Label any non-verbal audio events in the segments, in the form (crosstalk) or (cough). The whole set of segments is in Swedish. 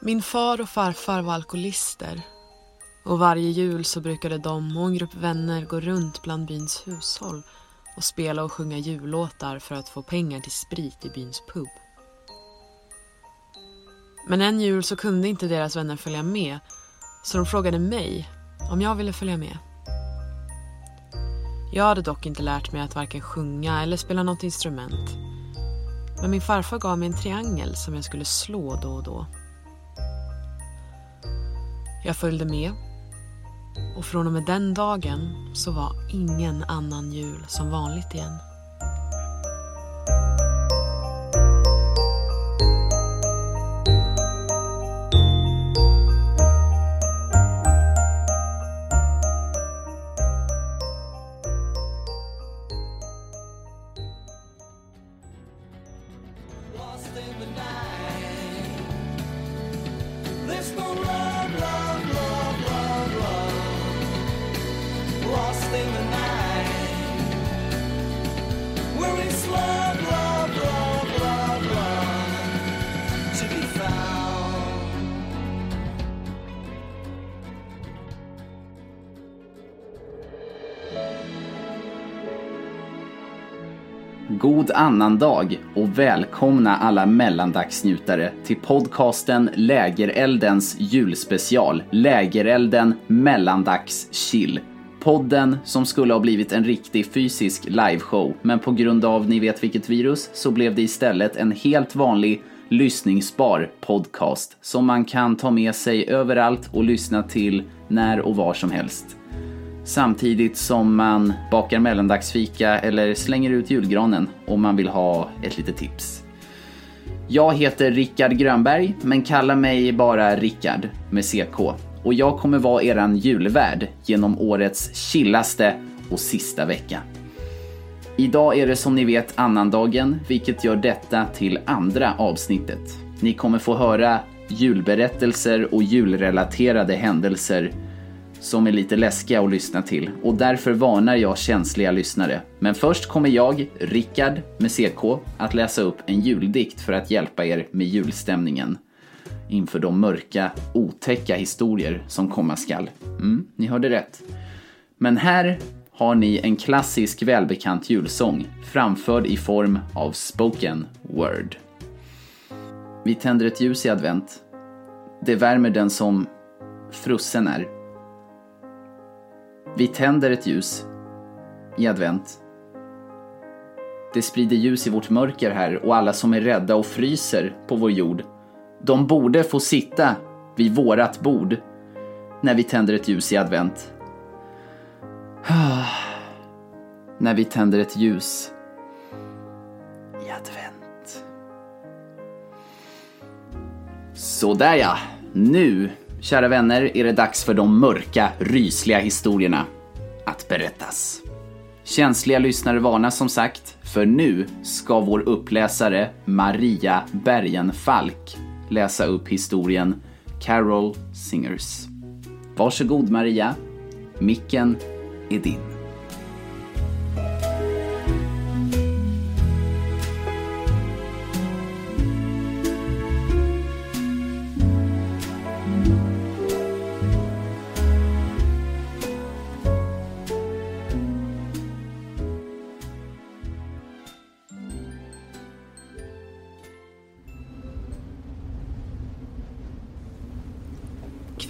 Min far och farfar var alkoholister och varje jul så brukade de och en grupp vänner gå runt bland byns hushåll och spela och sjunga jullåtar för att få pengar till sprit i byns pub. Men en jul så kunde inte deras vänner följa med så de frågade mig om jag ville följa med. Jag hade dock inte lärt mig att varken sjunga eller spela något instrument. Men min farfar gav mig en triangel som jag skulle slå då och då. Jag följde med och från och med den dagen så var ingen annan jul som vanligt igen. Lost in the night. There's no God annandag och välkomna alla mellandagsnjutare till podcasten Lägereldens julspecial Lägerelden mellandags chill. Podden som skulle ha blivit en riktig fysisk liveshow men på grund av ni vet vilket virus så blev det istället en helt vanlig lyssningsbar podcast som man kan ta med sig överallt och lyssna till när och var som helst. Samtidigt som man bakar mellandagsfika eller slänger ut julgranen om man vill ha ett litet tips. Jag heter Rickard Grönberg, men kalla mig bara Rickard med CK. Och jag kommer vara eran julvärd genom årets chillaste och sista vecka. Idag är det som ni vet annandagen, vilket gör detta till andra avsnittet. Ni kommer få höra julberättelser och julrelaterade händelser som är lite läskiga att lyssna till och därför varnar jag känsliga lyssnare. Men först kommer jag, Rickard med CK, att läsa upp en juldikt för att hjälpa er med julstämningen inför de mörka, otäcka historier som komma skall. Mm, ni hörde rätt. Men här har ni en klassisk välbekant julsång framförd i form av spoken word. Vi tänder ett ljus i advent. Det värmer den som frusen är. Vi tänder ett ljus i advent. Det sprider ljus i vårt mörker här och alla som är rädda och fryser på vår jord. De borde få sitta vid vårat bord när vi tänder ett ljus i advent. (sighs) när vi tänder ett ljus i advent. Sådär ja, nu, kära vänner, är det dags för de mörka, rysliga historierna att berättas. Känsliga lyssnare varnas som sagt, för nu ska vår uppläsare Maria Bergenfalk läsa upp historien Carol Singers. Varsågod Maria, micken är din.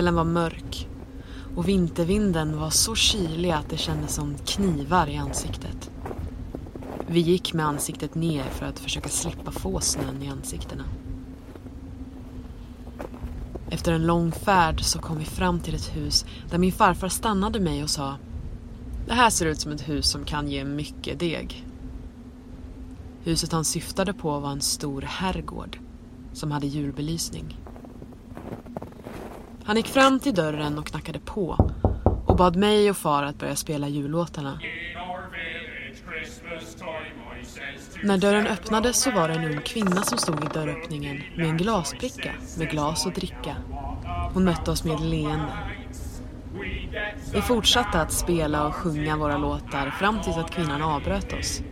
Kvällen var mörk och vintervinden var så kylig att det kändes som knivar i ansiktet. Vi gick med ansiktet ner för att försöka slippa få snön i ansiktena. Efter en lång färd så kom vi fram till ett hus där min farfar stannade mig och sa Det här ser ut som ett hus som kan ge mycket deg. Huset han syftade på var en stor herrgård som hade julbelysning. Han gick fram till dörren och knackade på och bad mig och far att börja spela jullåtarna. När dörren öppnades så var det en ung kvinna som stod i dörröppningen med en glasbricka med glas och dricka. Hon mötte oss med leende. Vi fortsatte att spela och sjunga våra låtar fram tills att kvinnan avbröt oss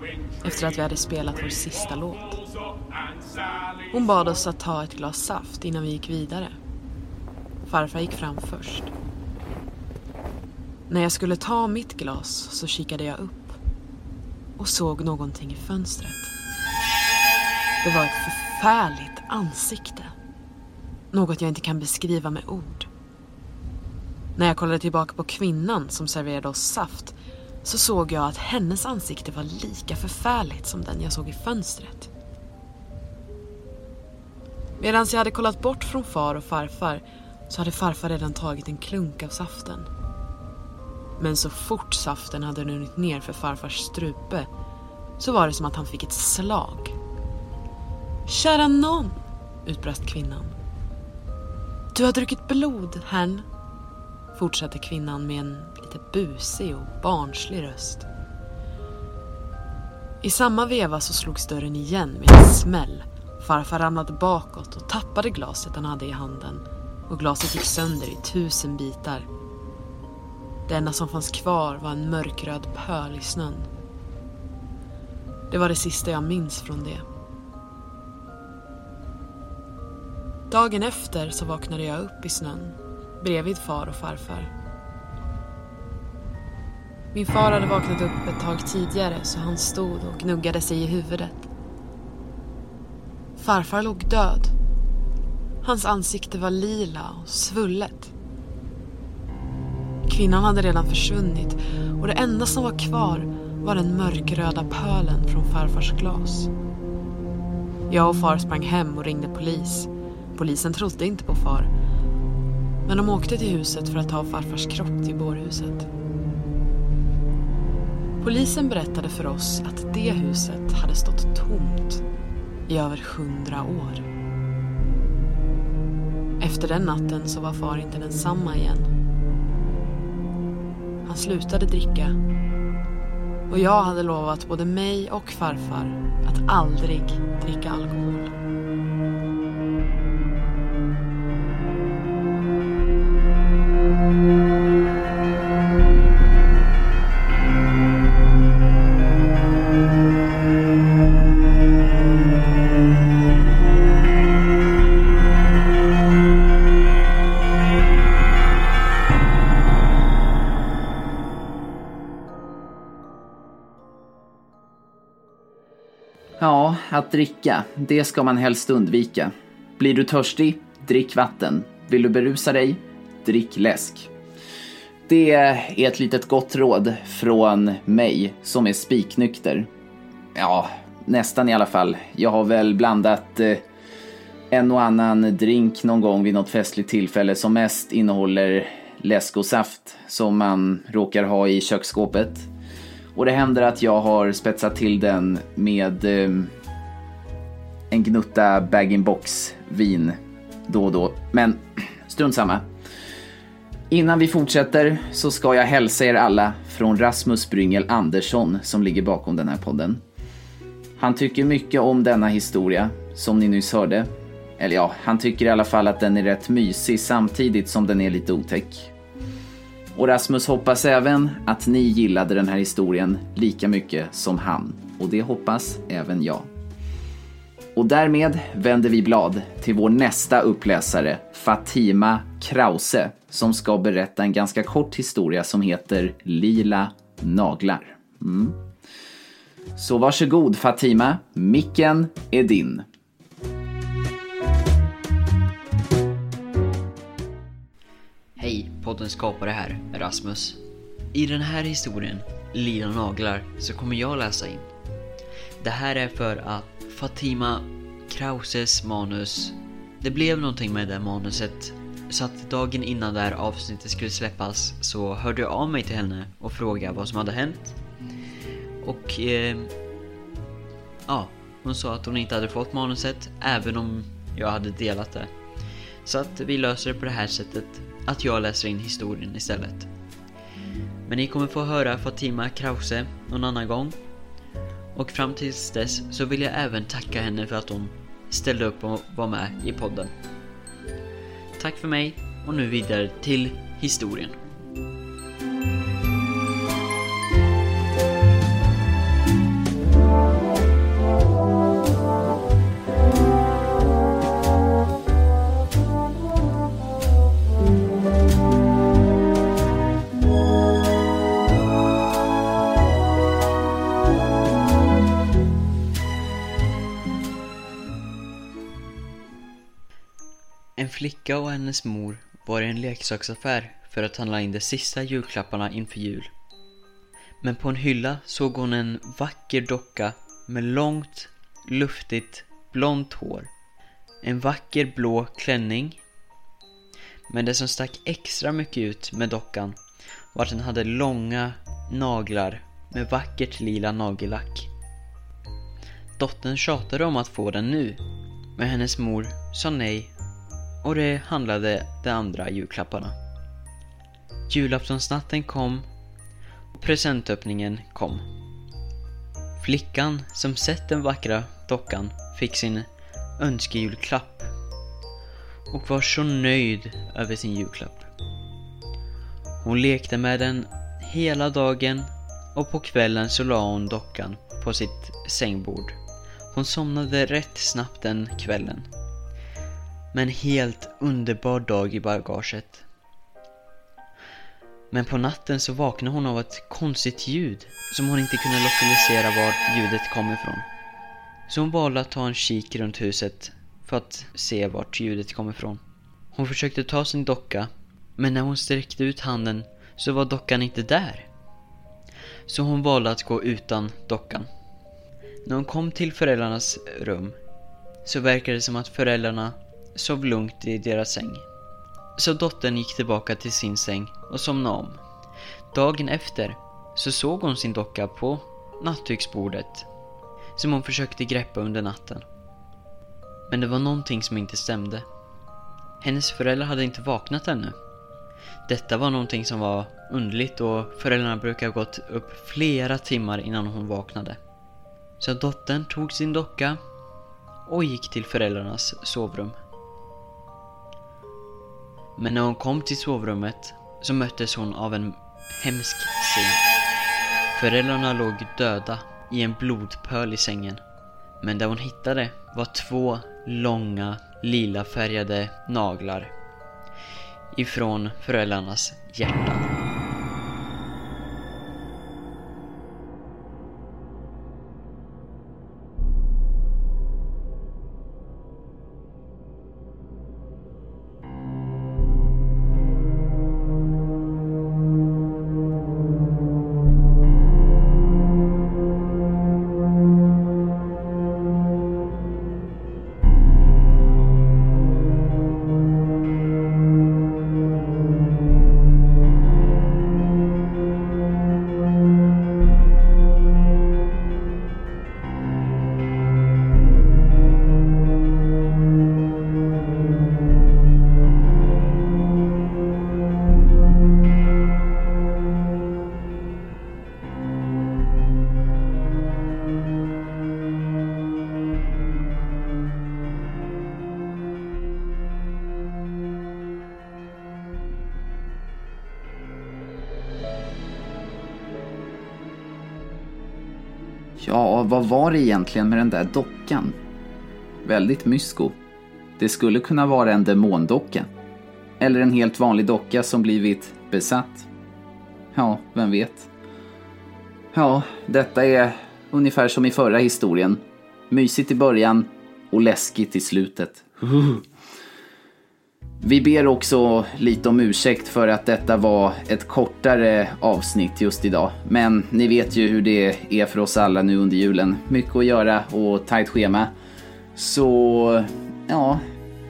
efter att vi hade spelat vår sista låt. Hon bad oss att ta ett glas saft innan vi gick vidare. Farfar gick fram först. När jag skulle ta mitt glas så kikade jag upp och såg någonting i fönstret. Det var ett förfärligt ansikte. Något jag inte kan beskriva med ord. När jag kollade tillbaka på kvinnan som serverade oss saft så såg jag att hennes ansikte var lika förfärligt som den jag såg i fönstret. Medan jag hade kollat bort från far och farfar så hade farfar redan tagit en klunk av saften. Men så fort saften hade runnit ner för farfars strupe så var det som att han fick ett slag. Kära nån, utbrast kvinnan. Du har druckit blod, herrn, fortsatte kvinnan med en lite busig och barnslig röst. I samma veva så slogs dörren igen med en smäll. Farfar ramlade bakåt och tappade glaset han hade i handen och glaset gick sönder i tusen bitar. Det enda som fanns kvar var en mörkröd pöl i snön. Det var det sista jag minns från det. Dagen efter så vaknade jag upp i snön bredvid far och farfar. Min far hade vaknat upp ett tag tidigare så han stod och gnuggade sig i huvudet. Farfar låg död. Hans ansikte var lila och svullet. Kvinnan hade redan försvunnit och det enda som var kvar var den mörkröda pölen från farfars glas. Jag och far sprang hem och ringde polis. Polisen trodde inte på far. Men de åkte till huset för att ta farfars kropp till bårhuset. Polisen berättade för oss att det huset hade stått tomt i över hundra år. Efter den natten så var far inte densamma igen. Han slutade dricka och jag hade lovat både mig och farfar att aldrig dricka alkohol. Att dricka, det ska man helst undvika. Blir du törstig, drick vatten. Vill du berusa dig, drick läsk. Det är ett litet gott råd från mig som är spiknykter. Ja, nästan i alla fall. Jag har väl blandat eh, en och annan drink någon gång vid något festligt tillfälle som mest innehåller läsk och saft som man råkar ha i köksskåpet. Och det händer att jag har spetsat till den med eh, en gnutta bag-in-box vin då och då. Men strunt samma. Innan vi fortsätter så ska jag hälsa er alla från Rasmus Bryngel Andersson som ligger bakom den här podden. Han tycker mycket om denna historia, som ni nyss hörde. Eller ja, han tycker i alla fall att den är rätt mysig samtidigt som den är lite otäck. Och Rasmus hoppas även att ni gillade den här historien lika mycket som han. Och det hoppas även jag. Och därmed vänder vi blad till vår nästa uppläsare, Fatima Krause, som ska berätta en ganska kort historia som heter Lila naglar. Mm. Så varsågod Fatima, micken är din. Hej, poddens skapare här, Rasmus. I den här historien, Lila naglar, så kommer jag läsa in. Det här är för att Fatima Krauses manus, det blev någonting med det manuset. Så att dagen innan det här avsnittet skulle släppas så hörde jag av mig till henne och frågade vad som hade hänt. Och eh, ja, hon sa att hon inte hade fått manuset även om jag hade delat det. Så att vi löser det på det här sättet, att jag läser in historien istället. Men ni kommer få höra Fatima Krause någon annan gång. Och fram tills dess så vill jag även tacka henne för att hon ställde upp och var med i podden. Tack för mig och nu vidare till historien. En och hennes mor var i en leksaksaffär för att handla in de sista julklapparna inför jul. Men på en hylla såg hon en vacker docka med långt, luftigt, blont hår. En vacker blå klänning. Men det som stack extra mycket ut med dockan var att den hade långa naglar med vackert lila nagellack. Dottern tjatade om att få den nu, men hennes mor sa nej och det handlade de andra julklapparna. Julaftonsnatten kom och presentöppningen kom. Flickan som sett den vackra dockan fick sin önskejulklapp och var så nöjd över sin julklapp. Hon lekte med den hela dagen och på kvällen så la hon dockan på sitt sängbord. Hon somnade rätt snabbt den kvällen. Med en helt underbar dag i bagaget. Men på natten så vaknade hon av ett konstigt ljud som hon inte kunde lokalisera var ljudet kom ifrån. Så hon valde att ta en kik runt huset för att se vart ljudet kom ifrån. Hon försökte ta sin docka, men när hon sträckte ut handen så var dockan inte där. Så hon valde att gå utan dockan. När hon kom till föräldrarnas rum så verkade det som att föräldrarna sov lugnt i deras säng. Så dottern gick tillbaka till sin säng och somnade om. Dagen efter så såg hon sin docka på nattduksbordet som hon försökte greppa under natten. Men det var någonting som inte stämde. Hennes föräldrar hade inte vaknat ännu. Detta var någonting som var underligt och föräldrarna brukar ha gått upp flera timmar innan hon vaknade. Så dottern tog sin docka och gick till föräldrarnas sovrum. Men när hon kom till sovrummet så möttes hon av en hemsk syn. Föräldrarna låg döda i en blodpöl i sängen. Men det hon hittade var två långa lila färgade naglar ifrån föräldrarnas hjärtan. Ja, vad var det egentligen med den där dockan? Väldigt mysko. Det skulle kunna vara en demondocka. Eller en helt vanlig docka som blivit besatt. Ja, vem vet? Ja, detta är ungefär som i förra historien. Mysigt i början och läskigt i slutet. (laughs) Vi ber också lite om ursäkt för att detta var ett kortare avsnitt just idag. Men ni vet ju hur det är för oss alla nu under julen. Mycket att göra och tajt schema. Så, ja,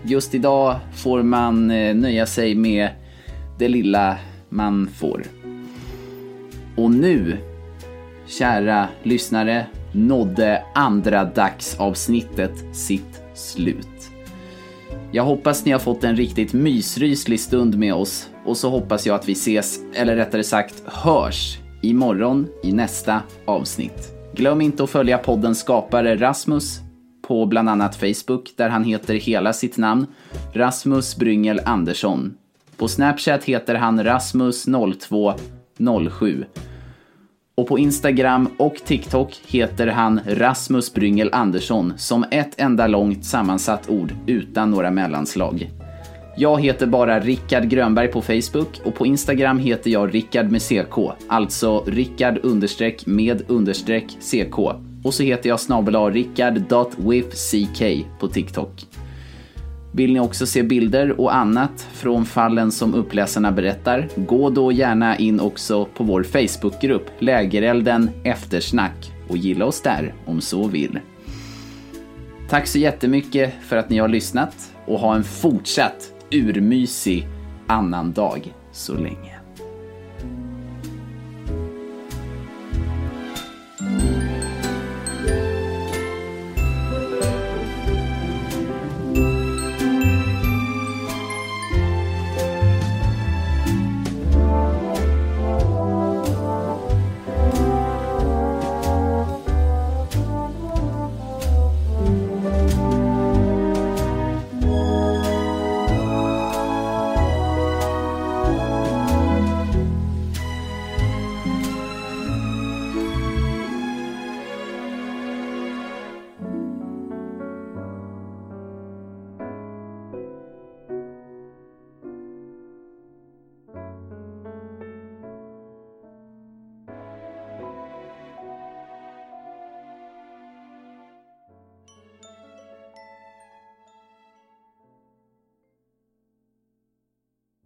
just idag får man eh, nöja sig med det lilla man får. Och nu, kära lyssnare, nådde andra dagsavsnittet sitt slut. Jag hoppas ni har fått en riktigt mysryslig stund med oss och så hoppas jag att vi ses, eller rättare sagt hörs, imorgon i nästa avsnitt. Glöm inte att följa poddens skapare Rasmus på bland annat Facebook där han heter hela sitt namn, Rasmus Bryngel Andersson. På Snapchat heter han Rasmus0207. Och på Instagram och TikTok heter han Rasmus Bryngel Andersson som ett enda långt sammansatt ord utan några mellanslag. Jag heter bara Rickard Grönberg på Facebook och på Instagram heter jag Rickard med CK, alltså Rickard understreck med understreck CK. Och så heter jag snabel-a rickard.withck på TikTok. Vill ni också se bilder och annat från fallen som uppläsarna berättar, gå då gärna in också på vår Facebookgrupp Lägerelden Eftersnack och gilla oss där om så vill. Tack så jättemycket för att ni har lyssnat och ha en fortsatt urmysig annan dag så länge.